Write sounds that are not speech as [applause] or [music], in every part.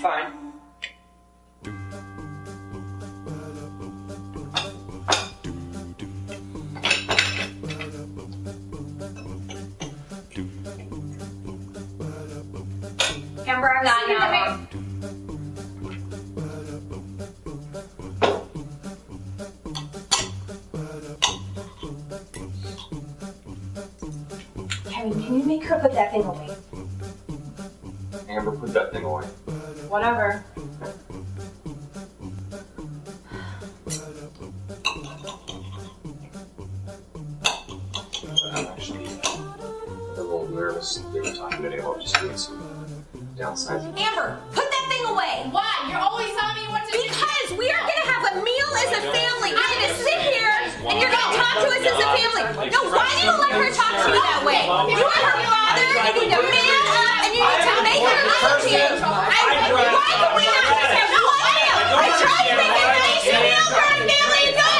Fine. Amber, I'm Not not. Kevin, can you make her put that thing away? Amber, put that thing away. Whatever. I'm actually a little nervous. They were talking today about just doing some downsizing. Amber, put that thing away. Why? You're always telling me what to do. Because we are gonna have a meal as a family. We're gonna sit here and you're gonna talk to us as a family. No, why do you let her talk to you that way? You are her father. You need to man up and you need to make her listen to you. I, why can we not just have one meal? I tried to make a nice meal for our family. and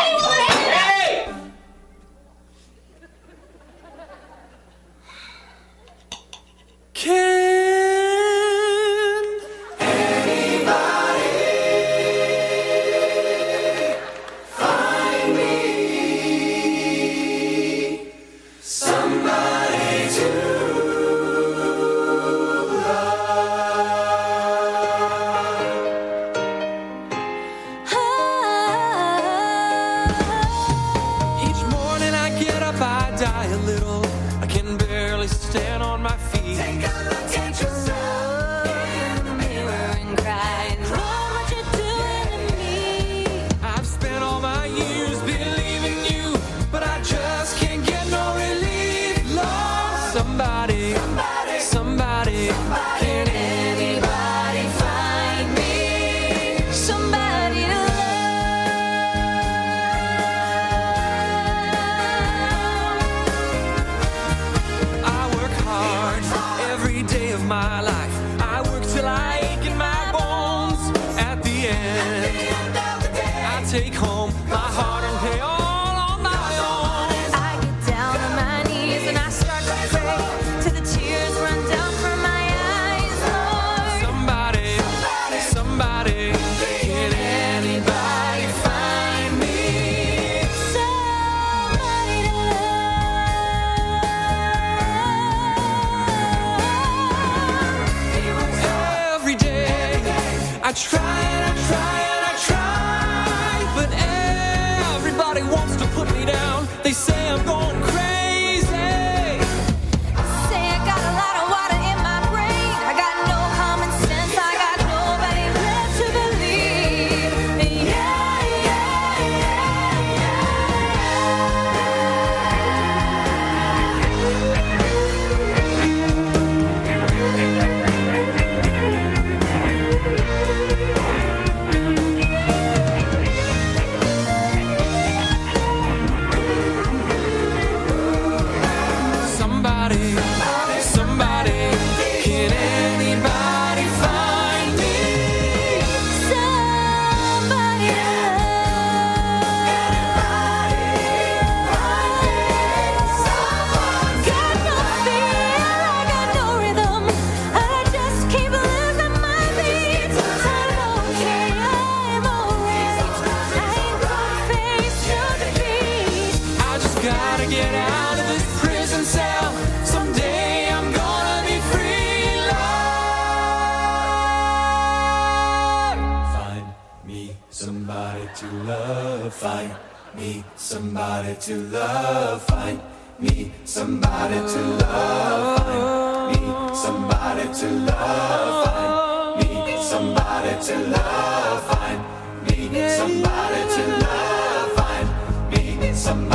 my life.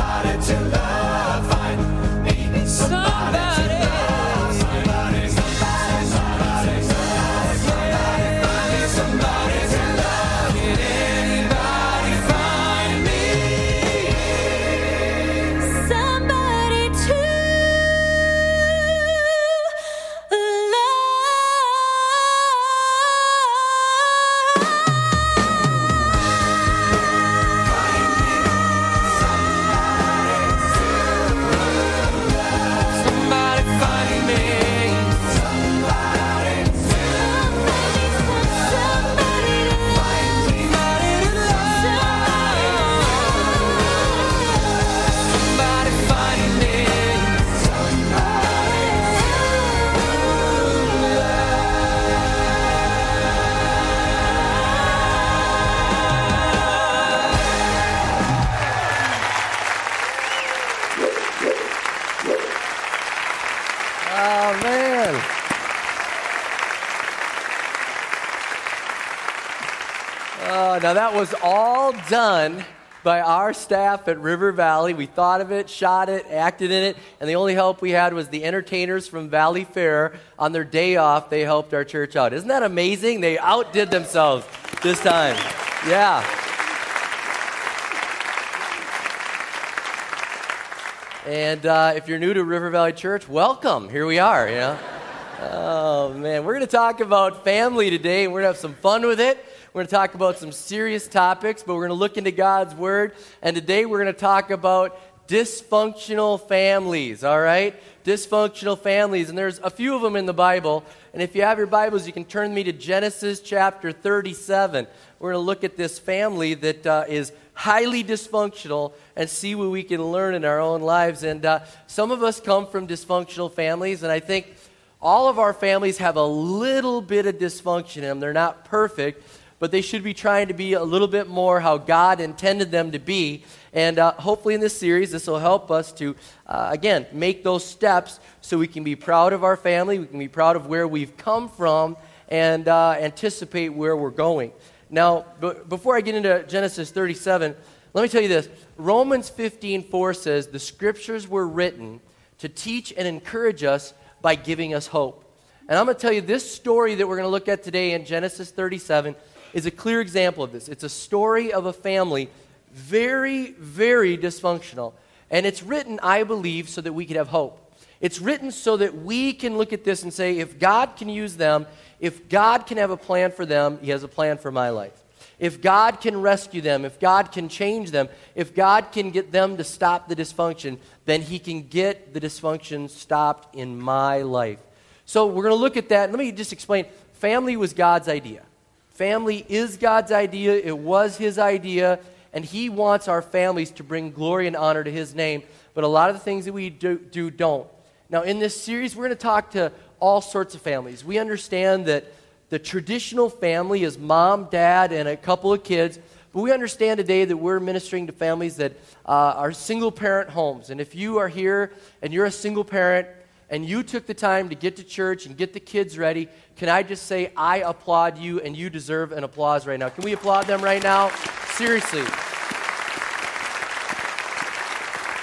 Somebody to love. Find me somebody to Oh, now that was all done by our staff at River Valley. We thought of it, shot it, acted in it, and the only help we had was the entertainers from Valleyfair. On their day off, they helped our church out. Isn't that amazing? They outdid themselves this time. Yeah. And uh, if you're new to River Valley Church, welcome. Here we are, you know. Oh, man. We're going to talk about family today, and we're going to have some fun with it. We're going to talk about some serious topics, but we're going to look into God's Word. And today we're going to talk about dysfunctional families, all right? Dysfunctional families. And there's a few of them in the Bible. And if you have your Bibles, you can turn me to Genesis chapter 37. We're going to look at this family that uh, is highly dysfunctional and see what we can learn in our own lives. And uh, some of us come from dysfunctional families, and I think all of our families have a little bit of dysfunction in them. They're not perfect, but they should be trying to be a little bit more how God intended them to be. And uh, hopefully, in this series, this will help us to, uh, again, make those steps so we can be proud of our family, we can be proud of where we've come from, and uh, anticipate where we're going. Now, b- before I get into Genesis 37, let me tell you this. Romans 15:4 says, "The scriptures were written to teach and encourage us by giving us hope." And I'm going to tell you this story that we're going to look at today in Genesis 37 is a clear example of this. It's a story of a family very very dysfunctional, and it's written, I believe, so that we could have hope. It's written so that we can look at this and say, if God can use them, if God can have a plan for them, He has a plan for my life. If God can rescue them, if God can change them, if God can get them to stop the dysfunction, then He can get the dysfunction stopped in my life. So we're going to look at that. Let me just explain. Family was God's idea. Family is God's idea. It was His idea. And He wants our families to bring glory and honor to His name. But a lot of the things that we do, do don't. Now, in this series, we're going to talk to all sorts of families. We understand that the traditional family is mom, dad, and a couple of kids. But we understand today that we're ministering to families that uh, are single parent homes. And if you are here and you're a single parent and you took the time to get to church and get the kids ready, can I just say, I applaud you and you deserve an applause right now? Can we applaud them right now? Seriously.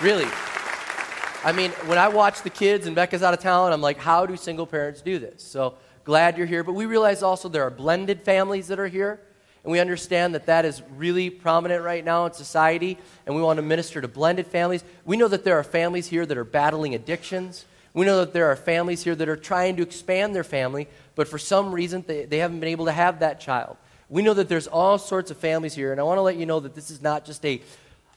Really. I mean, when I watch the kids and Becca's out of town, I'm like, how do single parents do this? So glad you're here. But we realize also there are blended families that are here. And we understand that that is really prominent right now in society. And we want to minister to blended families. We know that there are families here that are battling addictions. We know that there are families here that are trying to expand their family, but for some reason they, they haven't been able to have that child. We know that there's all sorts of families here. And I want to let you know that this is not just a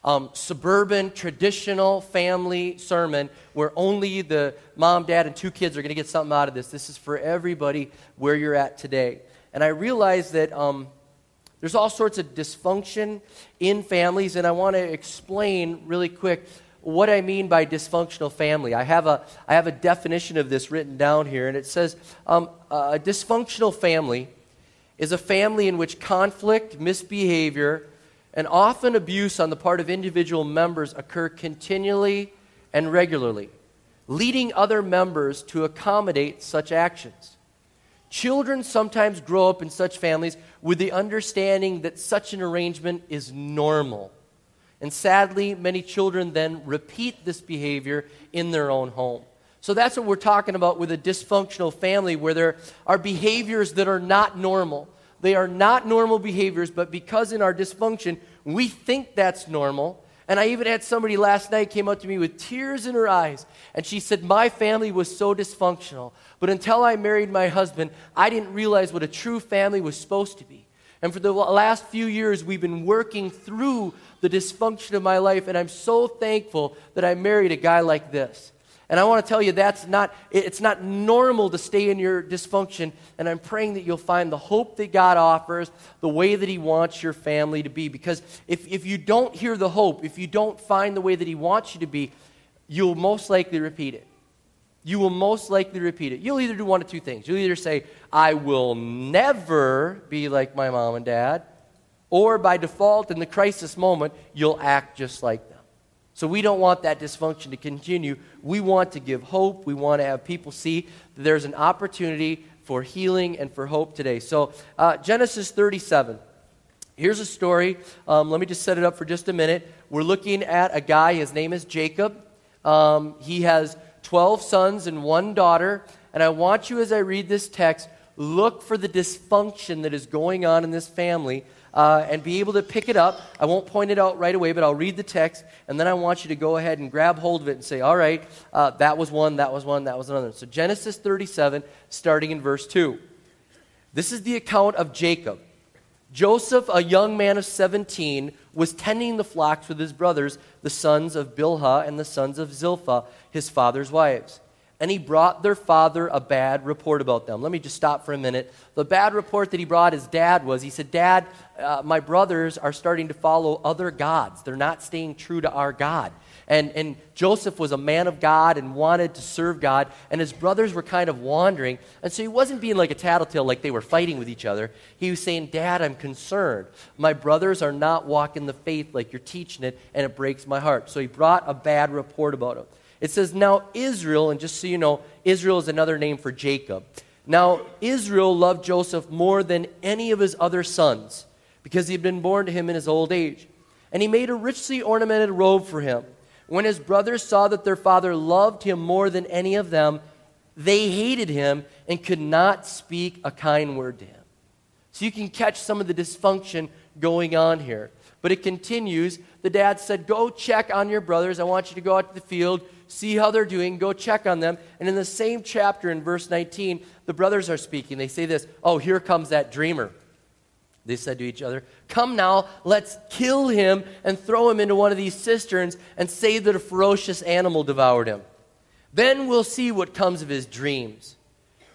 um, suburban, traditional family sermon where only the mom, dad, and two kids are going to get something out of this. This is for everybody where you're at today. And I realize that um, there's all sorts of dysfunction in families, and I want to explain really quick what I mean by dysfunctional family. I have a, I have a definition of this written down here, and it says um, a dysfunctional family is a family in which conflict, misbehavior, and often abuse on the part of individual members occur continually and regularly, leading other members to accommodate such actions. Children sometimes grow up in such families with the understanding that such an arrangement is normal. And sadly, many children then repeat this behavior in their own home. So that's what we're talking about with a dysfunctional family where there are behaviors that are not normal. They are not normal behaviors, but because in our dysfunction, we think that's normal. And I even had somebody last night came up to me with tears in her eyes, and she said, My family was so dysfunctional, but until I married my husband, I didn't realize what a true family was supposed to be. And for the last few years, we've been working through the dysfunction of my life, and I'm so thankful that I married a guy like this. And I want to tell you that's not it's not normal to stay in your dysfunction and I'm praying that you'll find the hope that God offers, the way that he wants your family to be because if if you don't hear the hope, if you don't find the way that he wants you to be, you'll most likely repeat it. You will most likely repeat it. You'll either do one of two things. You'll either say, I will never be like my mom and dad, or by default, in the crisis moment, you'll act just like them. So we don't want that dysfunction to continue. We want to give hope. We want to have people see that there's an opportunity for healing and for hope today. So, uh, Genesis 37. Here's a story. Um, let me just set it up for just a minute. We're looking at a guy, his name is Jacob. Um, he has 12 sons and one daughter. And I want you, as I read this text, look for the dysfunction that is going on in this family uh, and be able to pick it up. I won't point it out right away, but I'll read the text, and then I want you to go ahead and grab hold of it and say, all right, uh, that was one, that was one, that was another. So Genesis 37, starting in verse 2. This is the account of Jacob. Joseph, a young man of 17, was tending the flocks with his brothers, the sons of Bilhah and the sons of Zilpah, his father's wives and he brought their father a bad report about them. Let me just stop for a minute. The bad report that he brought his dad was he said, Dad, uh, my brothers are starting to follow other gods. They're not staying true to our God. And, and Joseph was a man of God and wanted to serve God, and his brothers were kind of wandering. And so he wasn't being like a tattletale, like they were fighting with each other. He was saying, Dad, I'm concerned. My brothers are not walking the faith like you're teaching it, and it breaks my heart. So he brought a bad report about him. It says, Now Israel, and just so you know, Israel is another name for Jacob. Now Israel loved Joseph more than any of his other sons because he had been born to him in his old age. And he made a richly ornamented robe for him. When his brothers saw that their father loved him more than any of them, they hated him and could not speak a kind word to him. So you can catch some of the dysfunction going on here. But it continues. The dad said, Go check on your brothers. I want you to go out to the field see how they're doing, go check on them. And in the same chapter, in verse 19, the brothers are speaking. They say this Oh, here comes that dreamer. They said to each other, Come now, let's kill him and throw him into one of these cisterns and say that a ferocious animal devoured him. Then we'll see what comes of his dreams.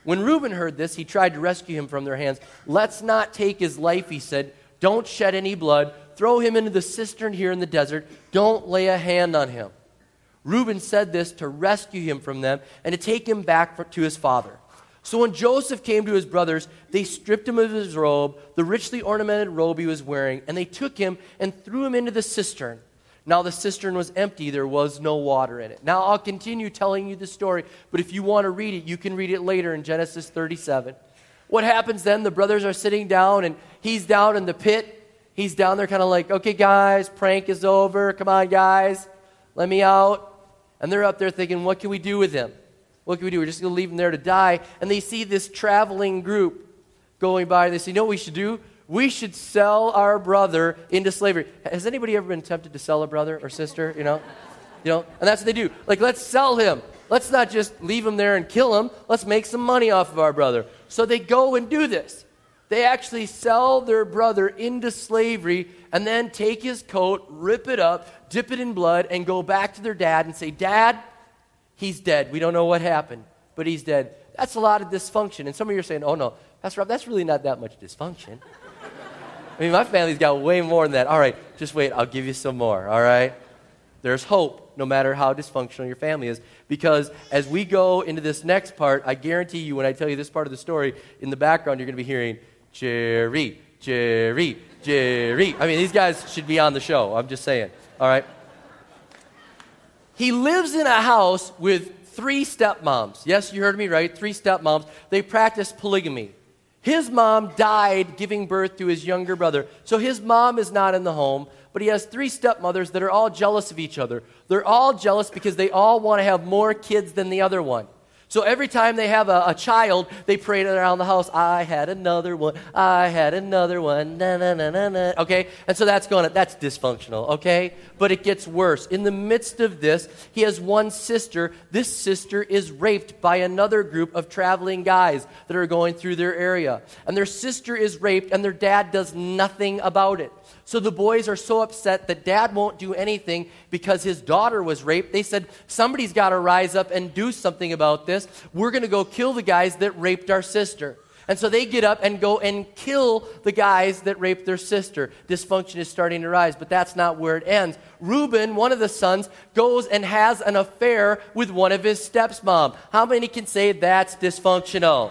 When Reuben heard this, he tried to rescue him from their hands. Let's not take his life, he said. Don't shed any blood. Throw him into the cistern here in the desert. Don't lay a hand on him. Reuben said this to rescue him from them and to take him back for, to his father. So when Joseph came to his brothers, they stripped him of his robe, the richly ornamented robe he was wearing, and they took him and threw him into the cistern. Now the cistern was empty, there was no water in it. Now I'll continue telling you the story, but if you want to read it, you can read it later in Genesis 37. What happens then? The brothers are sitting down, and he's down in the pit. He's down there, kind of like, okay, guys, prank is over. Come on, guys, let me out. And they're up there thinking, what can we do with him? What can we do? We're just going to leave him there to die. And they see this traveling group going by. They say, you know what we should do? We should sell our brother into slavery. Has anybody ever been tempted to sell a brother or sister? You know? You know? And that's what they do. Like, let's sell him. Let's not just leave him there and kill him. Let's make some money off of our brother. So they go and do this. They actually sell their brother into slavery and then take his coat, rip it up, dip it in blood, and go back to their dad and say, Dad, he's dead. We don't know what happened, but he's dead. That's a lot of dysfunction. And some of you are saying, oh no, that's, that's really not that much dysfunction. I mean, my family's got way more than that. All right, just wait, I'll give you some more, all right? There's hope, no matter how dysfunctional your family is. Because as we go into this next part, I guarantee you, when I tell you this part of the story, in the background, you're going to be hearing, Jerry, Jerry, Jerry. I mean, these guys should be on the show. I'm just saying. All right. He lives in a house with three stepmoms. Yes, you heard me right. Three stepmoms. They practice polygamy. His mom died giving birth to his younger brother. So his mom is not in the home, but he has three stepmothers that are all jealous of each other. They're all jealous because they all want to have more kids than the other one. So every time they have a, a child, they it around the house. I had another one. I had another one. Na na na na na. Okay, and so that's going. That's dysfunctional. Okay, but it gets worse. In the midst of this, he has one sister. This sister is raped by another group of traveling guys that are going through their area, and their sister is raped, and their dad does nothing about it. So the boys are so upset that dad won't do anything because his daughter was raped. They said, Somebody's got to rise up and do something about this. We're going to go kill the guys that raped our sister. And so they get up and go and kill the guys that raped their sister. Dysfunction is starting to rise, but that's not where it ends. Reuben, one of the sons, goes and has an affair with one of his stepmom. How many can say that's dysfunctional?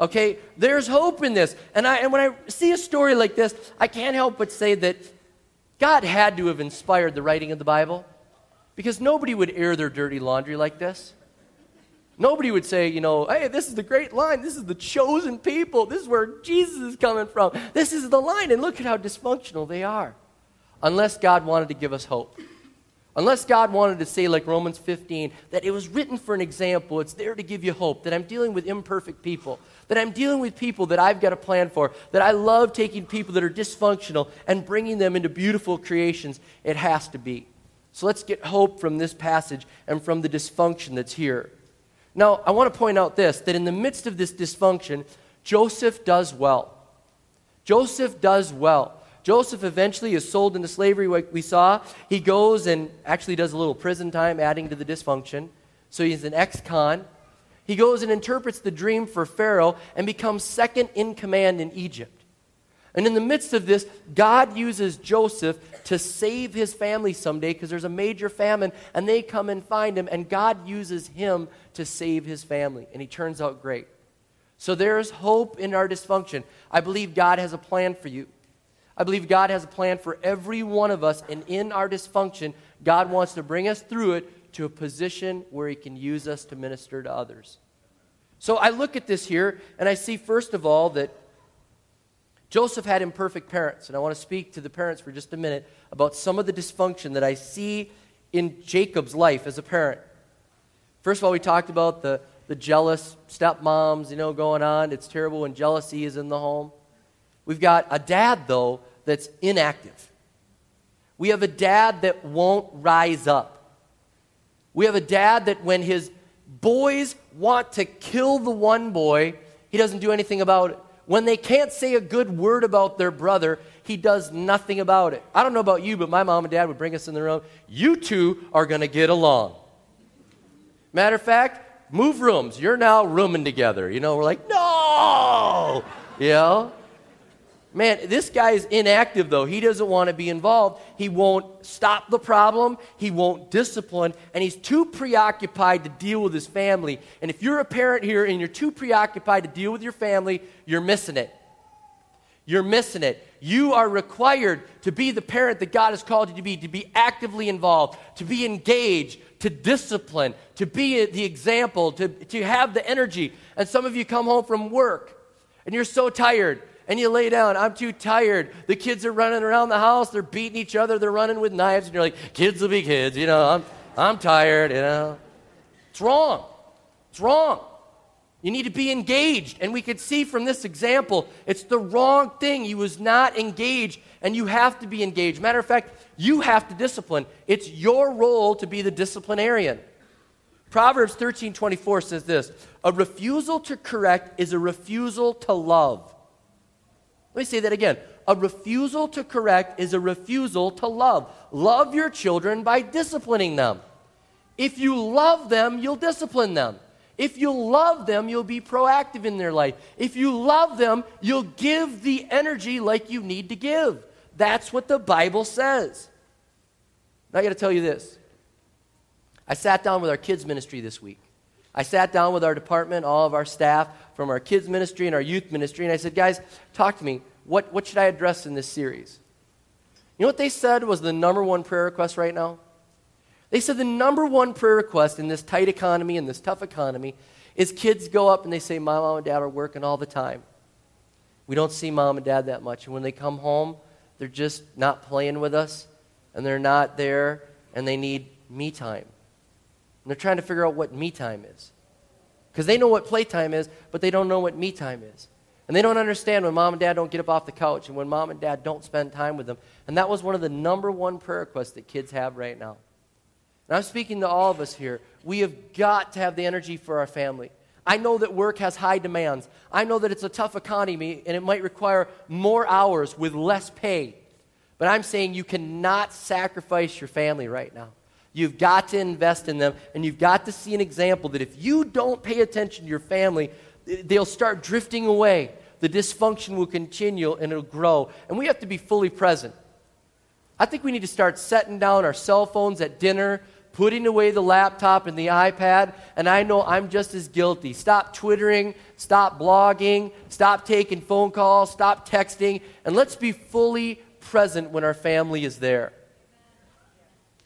Okay, there's hope in this. And, I, and when I see a story like this, I can't help but say that God had to have inspired the writing of the Bible because nobody would air their dirty laundry like this. Nobody would say, you know, hey, this is the great line. This is the chosen people. This is where Jesus is coming from. This is the line, and look at how dysfunctional they are. Unless God wanted to give us hope. Unless God wanted to say, like Romans 15, that it was written for an example, it's there to give you hope, that I'm dealing with imperfect people, that I'm dealing with people that I've got a plan for, that I love taking people that are dysfunctional and bringing them into beautiful creations, it has to be. So let's get hope from this passage and from the dysfunction that's here. Now, I want to point out this that in the midst of this dysfunction, Joseph does well. Joseph does well. Joseph eventually is sold into slavery, like we saw. He goes and actually does a little prison time, adding to the dysfunction. So he's an ex con. He goes and interprets the dream for Pharaoh and becomes second in command in Egypt. And in the midst of this, God uses Joseph to save his family someday because there's a major famine and they come and find him, and God uses him to save his family. And he turns out great. So there's hope in our dysfunction. I believe God has a plan for you. I believe God has a plan for every one of us, and in our dysfunction, God wants to bring us through it to a position where He can use us to minister to others. So I look at this here, and I see, first of all, that Joseph had imperfect parents. And I want to speak to the parents for just a minute about some of the dysfunction that I see in Jacob's life as a parent. First of all, we talked about the, the jealous stepmoms, you know, going on. It's terrible when jealousy is in the home. We've got a dad, though, that's inactive. We have a dad that won't rise up. We have a dad that when his boys want to kill the one boy, he doesn't do anything about it. When they can't say a good word about their brother, he does nothing about it. I don't know about you, but my mom and dad would bring us in the room. You two are going to get along. Matter of fact, move rooms. You're now rooming together. You know, we're like, no! You know? Man, this guy is inactive, though. He doesn't want to be involved. He won't stop the problem. He won't discipline. And he's too preoccupied to deal with his family. And if you're a parent here and you're too preoccupied to deal with your family, you're missing it. You're missing it. You are required to be the parent that God has called you to be, to be actively involved, to be engaged, to discipline, to be the example, to, to have the energy. And some of you come home from work and you're so tired and you lay down. I'm too tired. The kids are running around the house. They're beating each other. They're running with knives. And you're like, kids will be kids. You know, I'm, I'm tired, you know. It's wrong. It's wrong. You need to be engaged. And we could see from this example, it's the wrong thing. He was not engaged, and you have to be engaged. Matter of fact, you have to discipline. It's your role to be the disciplinarian. Proverbs 13 24 says this A refusal to correct is a refusal to love. Let me say that again. A refusal to correct is a refusal to love. Love your children by disciplining them. If you love them, you'll discipline them. If you love them, you'll be proactive in their life. If you love them, you'll give the energy like you need to give. That's what the Bible says. Now, I got to tell you this. I sat down with our kids' ministry this week. I sat down with our department, all of our staff from our kids' ministry and our youth ministry, and I said, guys, talk to me. what, what should I address in this series? You know what they said was the number one prayer request right now? They said the number one prayer request in this tight economy, in this tough economy, is kids go up and they say, My mom and dad are working all the time. We don't see mom and dad that much. And when they come home, they're just not playing with us and they're not there and they need me time. And they're trying to figure out what me time is. Because they know what playtime is, but they don't know what me time is. And they don't understand when mom and dad don't get up off the couch and when mom and dad don't spend time with them. And that was one of the number one prayer requests that kids have right now. And I'm speaking to all of us here. We have got to have the energy for our family. I know that work has high demands. I know that it's a tough economy and it might require more hours with less pay. But I'm saying you cannot sacrifice your family right now. You've got to invest in them and you've got to see an example that if you don't pay attention to your family, they'll start drifting away. The dysfunction will continue and it'll grow. And we have to be fully present. I think we need to start setting down our cell phones at dinner, putting away the laptop and the iPad, and I know I'm just as guilty. Stop twittering, stop blogging, stop taking phone calls, stop texting, and let's be fully present when our family is there.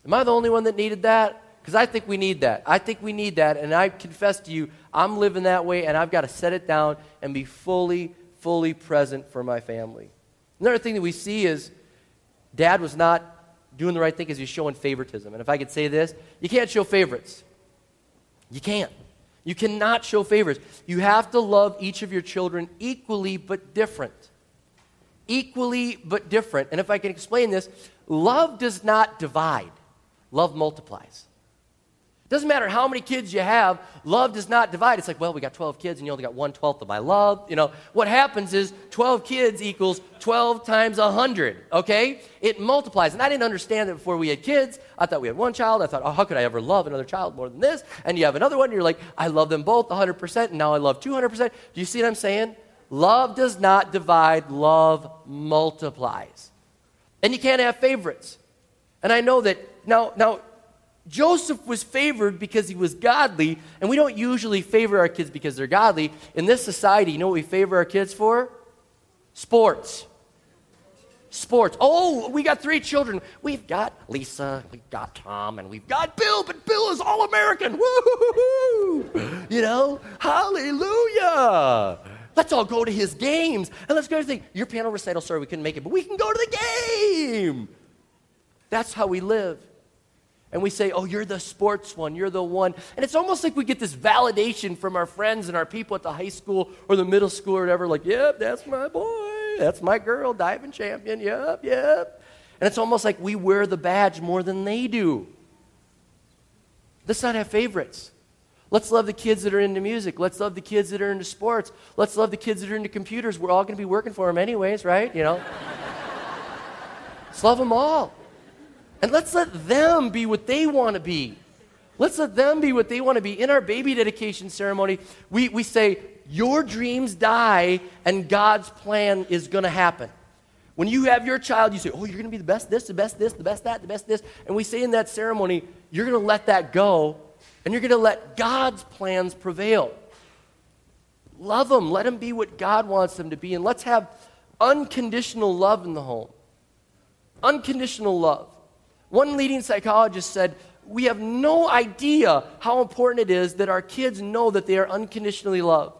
Am I the only one that needed that? Because I think we need that. I think we need that, and I confess to you, I'm living that way, and I've got to set it down and be fully, fully present for my family. Another thing that we see is dad was not doing the right thing because he's showing favoritism. And if I could say this, you can't show favorites. You can't. You cannot show favors. You have to love each of your children equally but different. Equally but different. And if I can explain this, love does not divide, love multiplies. Doesn't matter how many kids you have, love does not divide. It's like, well, we got 12 kids and you only got one twelfth of my love. You know, what happens is 12 kids equals 12 times 100, okay? It multiplies. And I didn't understand that before we had kids. I thought we had one child. I thought, oh, how could I ever love another child more than this? And you have another one, and you're like, I love them both 100%, and now I love 200%. Do you see what I'm saying? Love does not divide, love multiplies. And you can't have favorites. And I know that now, now Joseph was favored because he was godly, and we don't usually favor our kids because they're godly. In this society, you know what we favor our kids for? Sports. Sports. Oh, we got three children. We've got Lisa, we've got Tom, and we've got Bill, but Bill is all American. Woo! You know? Hallelujah! Let's all go to his games and let's go to the. Your piano recital, sorry, we couldn't make it, but we can go to the game. That's how we live and we say, Oh, you're the sports one, you're the one. And it's almost like we get this validation from our friends and our people at the high school or the middle school or whatever, like, Yep, that's my boy, that's my girl, diving champion, yep, yep. And it's almost like we wear the badge more than they do. Let's not have favorites. Let's love the kids that are into music. Let's love the kids that are into sports. Let's love the kids that are into computers. We're all going to be working for them anyways, right? You know? [laughs] Let's love them all. And let's let them be what they want to be. Let's let them be what they want to be. In our baby dedication ceremony, we, we say, Your dreams die, and God's plan is going to happen. When you have your child, you say, Oh, you're going to be the best this, the best this, the best that, the best this. And we say in that ceremony, You're going to let that go, and you're going to let God's plans prevail. Love them. Let them be what God wants them to be. And let's have unconditional love in the home. Unconditional love. One leading psychologist said, We have no idea how important it is that our kids know that they are unconditionally loved.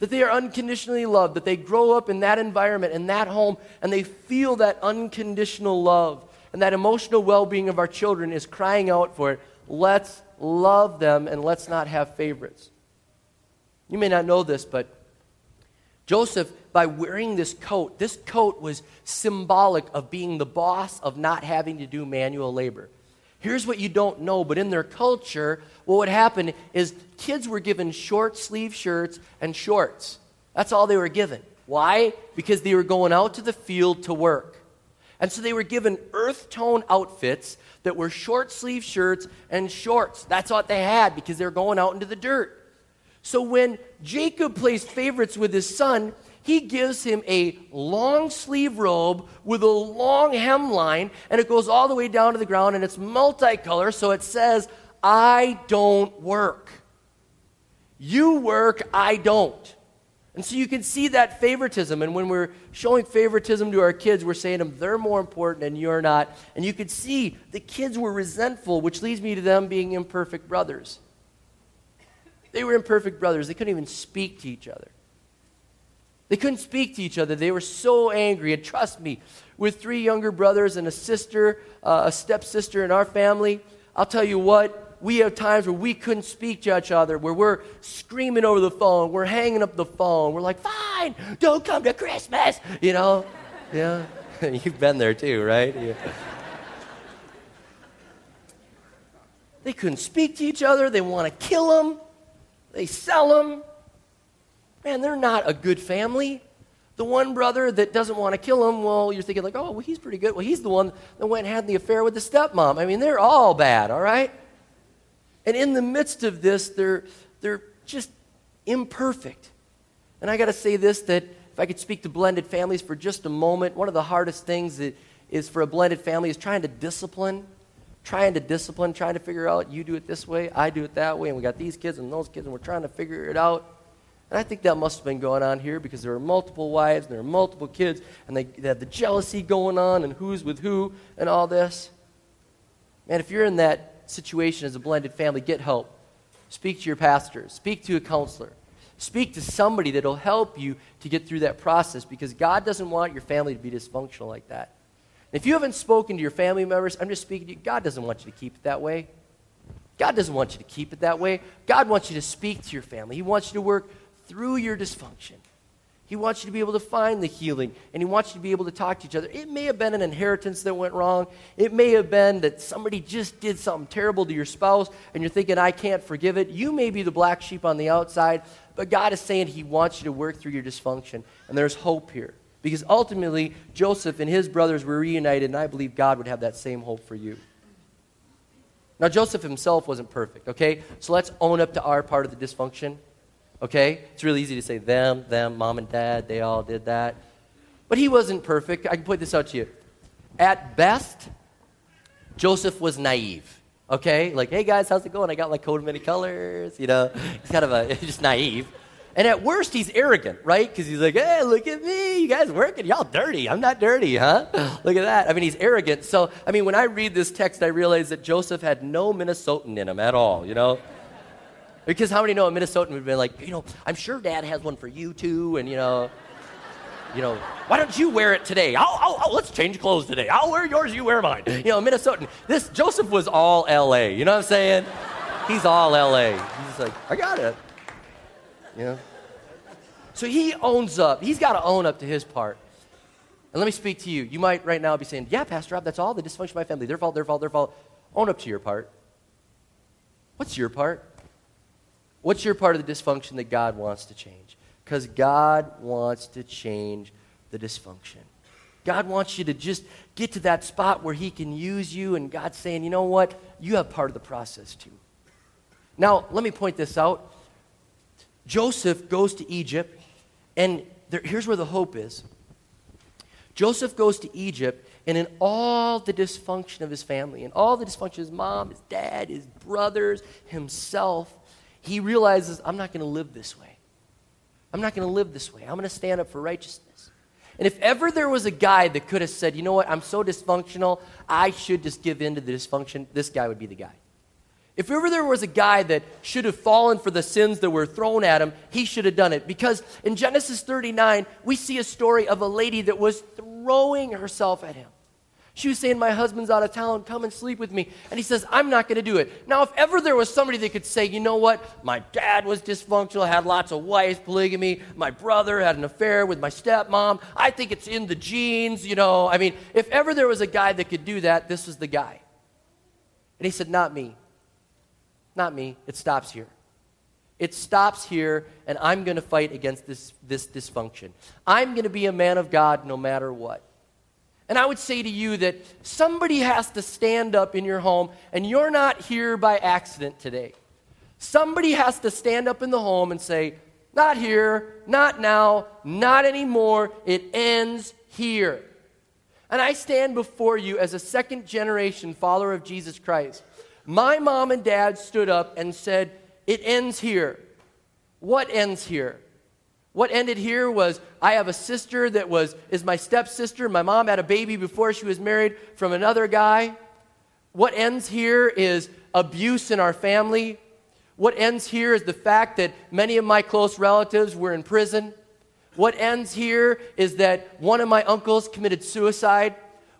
That they are unconditionally loved, that they grow up in that environment, in that home, and they feel that unconditional love. And that emotional well being of our children is crying out for it. Let's love them and let's not have favorites. You may not know this, but Joseph, by wearing this coat, this coat was symbolic of being the boss of not having to do manual labor. Here's what you don't know, but in their culture, what would happen is kids were given short sleeve shirts and shorts. That's all they were given. Why? Because they were going out to the field to work. And so they were given earth tone outfits that were short sleeve shirts and shorts. That's what they had because they were going out into the dirt. So when Jacob plays favorites with his son, he gives him a long sleeve robe with a long hemline, and it goes all the way down to the ground, and it's multicolor, so it says, I don't work. You work, I don't. And so you can see that favoritism. And when we're showing favoritism to our kids, we're saying to them, they're more important and you're not. And you could see the kids were resentful, which leads me to them being imperfect brothers. They were imperfect brothers. They couldn't even speak to each other. They couldn't speak to each other. They were so angry. And trust me, with three younger brothers and a sister, uh, a stepsister in our family, I'll tell you what, we have times where we couldn't speak to each other, where we're screaming over the phone, we're hanging up the phone, we're like, fine, don't come to Christmas, you know? Yeah. [laughs] You've been there too, right? Yeah. They couldn't speak to each other. They want to kill them. They sell them. Man, they're not a good family. The one brother that doesn't want to kill him, well, you're thinking, like, oh, well, he's pretty good. Well, he's the one that went and had the affair with the stepmom. I mean, they're all bad, all right? And in the midst of this, they're, they're just imperfect. And I got to say this that if I could speak to blended families for just a moment, one of the hardest things that is for a blended family is trying to discipline, trying to discipline, trying to figure out you do it this way, I do it that way, and we got these kids and those kids, and we're trying to figure it out. And I think that must have been going on here because there were multiple wives and there were multiple kids, and they, they had the jealousy going on and who's with who and all this. Man, if you're in that situation as a blended family, get help. Speak to your pastor, speak to a counselor, speak to somebody that'll help you to get through that process because God doesn't want your family to be dysfunctional like that. If you haven't spoken to your family members, I'm just speaking to you. God doesn't want you to keep it that way. God doesn't want you to keep it that way. God wants you to speak to your family. He wants you to work through your dysfunction. He wants you to be able to find the healing, and He wants you to be able to talk to each other. It may have been an inheritance that went wrong. It may have been that somebody just did something terrible to your spouse, and you're thinking, I can't forgive it. You may be the black sheep on the outside, but God is saying He wants you to work through your dysfunction, and there's hope here. Because ultimately, Joseph and his brothers were reunited, and I believe God would have that same hope for you. Now, Joseph himself wasn't perfect, okay? So let's own up to our part of the dysfunction. Okay? It's really easy to say them, them, mom and dad, they all did that. But he wasn't perfect. I can point this out to you. At best, Joseph was naive. Okay? Like, hey guys, how's it going? I got like coat of many colors. You know, he's kind of a, [laughs] just naive. And at worst, he's arrogant, right? Because he's like, hey, look at me. You guys working. Y'all dirty. I'm not dirty, huh? [laughs] look at that. I mean, he's arrogant. So, I mean, when I read this text, I realize that Joseph had no Minnesotan in him at all, you know? Because how many know a Minnesotan would been like, you know, I'm sure dad has one for you too, and you know, you know, why don't you wear it today? I'll, I'll, I'll, let's change clothes today. I'll wear yours, you wear mine. You know, Minnesotan. This Joseph was all LA. You know what I'm saying? He's all LA. He's like, I got it. You know? So he owns up. He's got to own up to his part. And let me speak to you. You might right now be saying, Yeah, Pastor Rob, that's all the dysfunction of my family. Their fault, their fault, their fault. Own up to your part. What's your part? What's your part of the dysfunction that God wants to change? Because God wants to change the dysfunction. God wants you to just get to that spot where He can use you, and God's saying, you know what? You have part of the process too. Now, let me point this out. Joseph goes to Egypt, and there, here's where the hope is. Joseph goes to Egypt, and in all the dysfunction of his family, and all the dysfunction of his mom, his dad, his brothers, himself, he realizes, I'm not going to live this way. I'm not going to live this way. I'm going to stand up for righteousness. And if ever there was a guy that could have said, you know what, I'm so dysfunctional, I should just give in to the dysfunction, this guy would be the guy. If ever there was a guy that should have fallen for the sins that were thrown at him, he should have done it. Because in Genesis 39, we see a story of a lady that was throwing herself at him. She was saying, My husband's out of town, come and sleep with me. And he says, I'm not going to do it. Now, if ever there was somebody that could say, You know what? My dad was dysfunctional, had lots of wives, polygamy. My brother had an affair with my stepmom. I think it's in the genes, you know. I mean, if ever there was a guy that could do that, this was the guy. And he said, Not me. Not me. It stops here. It stops here, and I'm going to fight against this, this dysfunction. I'm going to be a man of God no matter what. And I would say to you that somebody has to stand up in your home, and you're not here by accident today. Somebody has to stand up in the home and say, Not here, not now, not anymore. It ends here. And I stand before you as a second generation follower of Jesus Christ. My mom and dad stood up and said, It ends here. What ends here? What ended here was I have a sister that was is my stepsister. My mom had a baby before she was married from another guy. What ends here is abuse in our family. What ends here is the fact that many of my close relatives were in prison. What ends here is that one of my uncles committed suicide.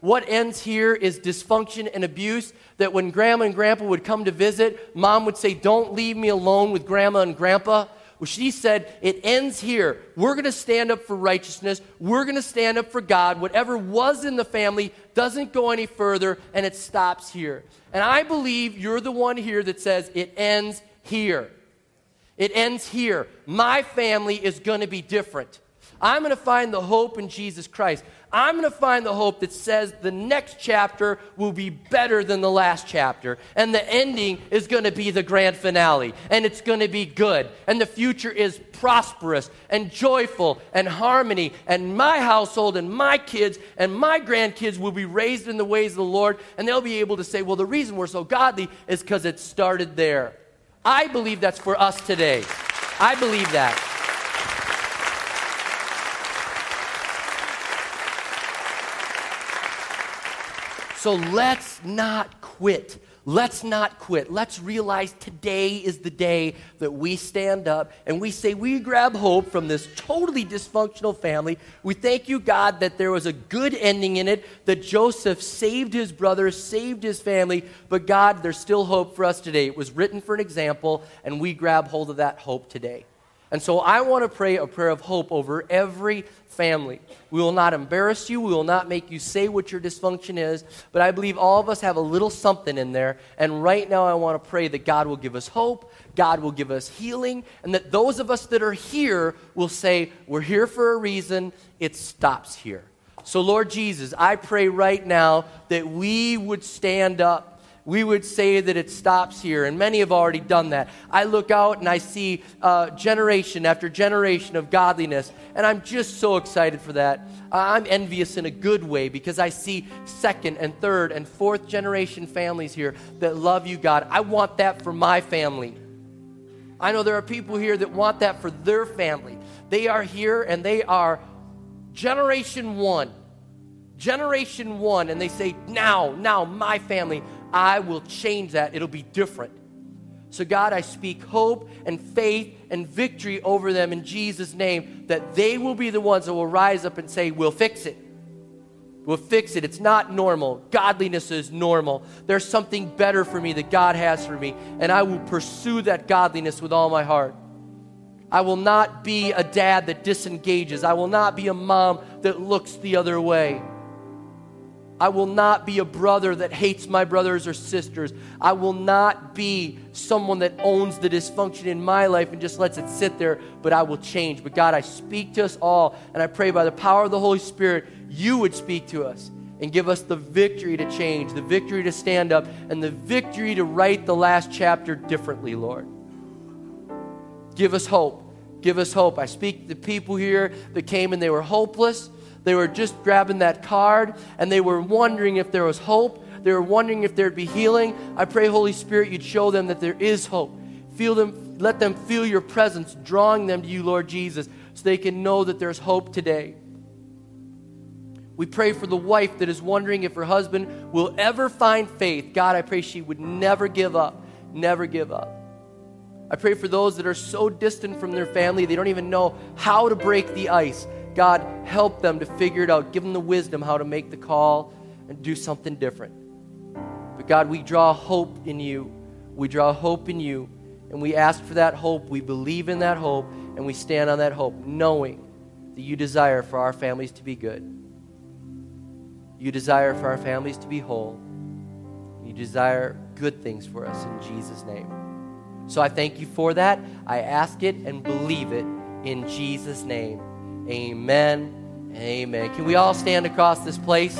What ends here is dysfunction and abuse. That when grandma and grandpa would come to visit, mom would say, Don't leave me alone with grandma and grandpa. Well, she said, It ends here. We're going to stand up for righteousness. We're going to stand up for God. Whatever was in the family doesn't go any further, and it stops here. And I believe you're the one here that says, It ends here. It ends here. My family is going to be different. I'm going to find the hope in Jesus Christ. I'm going to find the hope that says the next chapter will be better than the last chapter. And the ending is going to be the grand finale. And it's going to be good. And the future is prosperous and joyful and harmony. And my household and my kids and my grandkids will be raised in the ways of the Lord. And they'll be able to say, well, the reason we're so godly is because it started there. I believe that's for us today. I believe that. So let's not quit. Let's not quit. Let's realize today is the day that we stand up and we say, we grab hope from this totally dysfunctional family. We thank you, God, that there was a good ending in it, that Joseph saved his brothers, saved his family. But God, there's still hope for us today. It was written for an example, and we grab hold of that hope today. And so I want to pray a prayer of hope over every family. We will not embarrass you. We will not make you say what your dysfunction is. But I believe all of us have a little something in there. And right now, I want to pray that God will give us hope, God will give us healing, and that those of us that are here will say, We're here for a reason. It stops here. So, Lord Jesus, I pray right now that we would stand up we would say that it stops here, and many have already done that. I look out and I see uh, generation after generation of godliness, and I'm just so excited for that. I'm envious in a good way because I see second and third and fourth generation families here that love you, God. I want that for my family. I know there are people here that want that for their family. They are here and they are generation one. Generation one, and they say, Now, now, my family, I will change that. It'll be different. So, God, I speak hope and faith and victory over them in Jesus' name that they will be the ones that will rise up and say, We'll fix it. We'll fix it. It's not normal. Godliness is normal. There's something better for me that God has for me, and I will pursue that godliness with all my heart. I will not be a dad that disengages. I will not be a mom that looks the other way. I will not be a brother that hates my brothers or sisters. I will not be someone that owns the dysfunction in my life and just lets it sit there, but I will change. But God, I speak to us all, and I pray by the power of the Holy Spirit, you would speak to us and give us the victory to change, the victory to stand up, and the victory to write the last chapter differently, Lord. Give us hope. Give us hope. I speak to the people here that came and they were hopeless. They were just grabbing that card and they were wondering if there was hope. They were wondering if there'd be healing. I pray, Holy Spirit, you'd show them that there is hope. Feel them, let them feel your presence, drawing them to you, Lord Jesus, so they can know that there's hope today. We pray for the wife that is wondering if her husband will ever find faith. God, I pray she would never give up, never give up. I pray for those that are so distant from their family, they don't even know how to break the ice. God, help them to figure it out. Give them the wisdom how to make the call and do something different. But God, we draw hope in you. We draw hope in you. And we ask for that hope. We believe in that hope. And we stand on that hope, knowing that you desire for our families to be good. You desire for our families to be whole. You desire good things for us in Jesus' name. So I thank you for that. I ask it and believe it in Jesus' name. Amen. Amen. Can we all stand across this place?